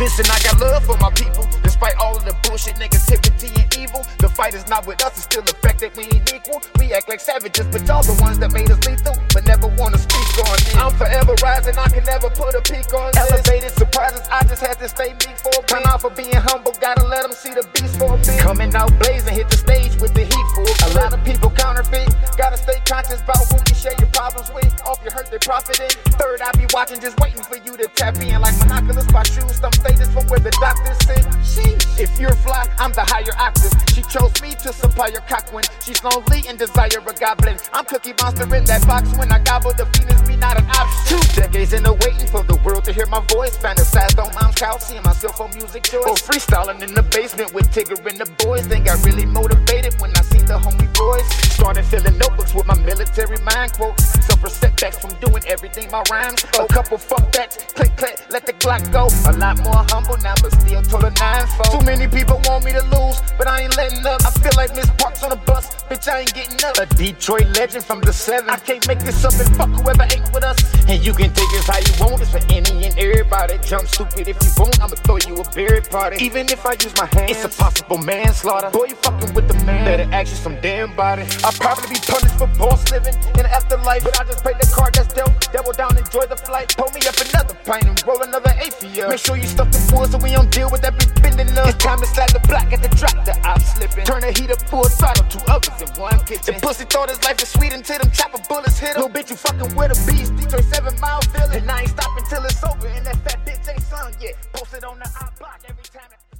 Listen, I got love for my people. Despite all of the bullshit, negativity, and evil, the fight is not with us, it's still the fact that we ain't equal. We act like savages, but y'all the ones that made us lethal, but never wanna speak on it. I'm forever rising, I can never put a peak on. Elevated surprises, I just had to stay meek for a bit. Come out for being humble, gotta let them see the beast for a bit. Coming out blazing, hit the stage profiting. Third, I be watching, just waiting for you to tap in like monoculars by shoes. Some status from where the doctors sit. Sheesh. If you're fly, I'm the higher octave. She chose me to supply your cock when she's lonely and desire a goblin. I'm Cookie Monster in that box when I gobble the Venus, me not an option. Two decades in the waiting for the world to hear my voice. Fantasized on mom's couch, seeing myself on music choice. Or oh, freestyling in the basement with Tigger and the boys. Then got really motivated when I seen the homie boys. Started filling notebooks with my military mind quotes. From doing everything my rhymes. A couple fuck backs, click click, let the Glock go. A lot more humble now, but still told a ninefold. Too many people want me to lose, but I ain't letting up. I feel like Miss Parks on a bus, bitch, I ain't getting up. A Detroit legend from the seven. I can't make this up and fuck whoever ain't with us. And you can take this how you want. It's for and everybody. Jump stupid if you want. I'ma throw you a berry party. Even if I use my hands, it's a possible manslaughter. Boy, you fucking with the man. Better ask you some damn body. I'll probably be punished for boss living in the afterlife, but I just pray the card that's dealt. Double down, enjoy the flight. Pull me up another pint and roll another eight for you. Make sure you stuff the wood so we don't deal with that bitch bending up. It's time to slap the block at the drop that I'm slipping. Turn the heat up full throttle, two others in one kitchen. The pussy thought his life is sweet until them chopper bullets hit him. Little bitch, you fucking with a beast. Detroit seven miles Post Posted on the hot block every time.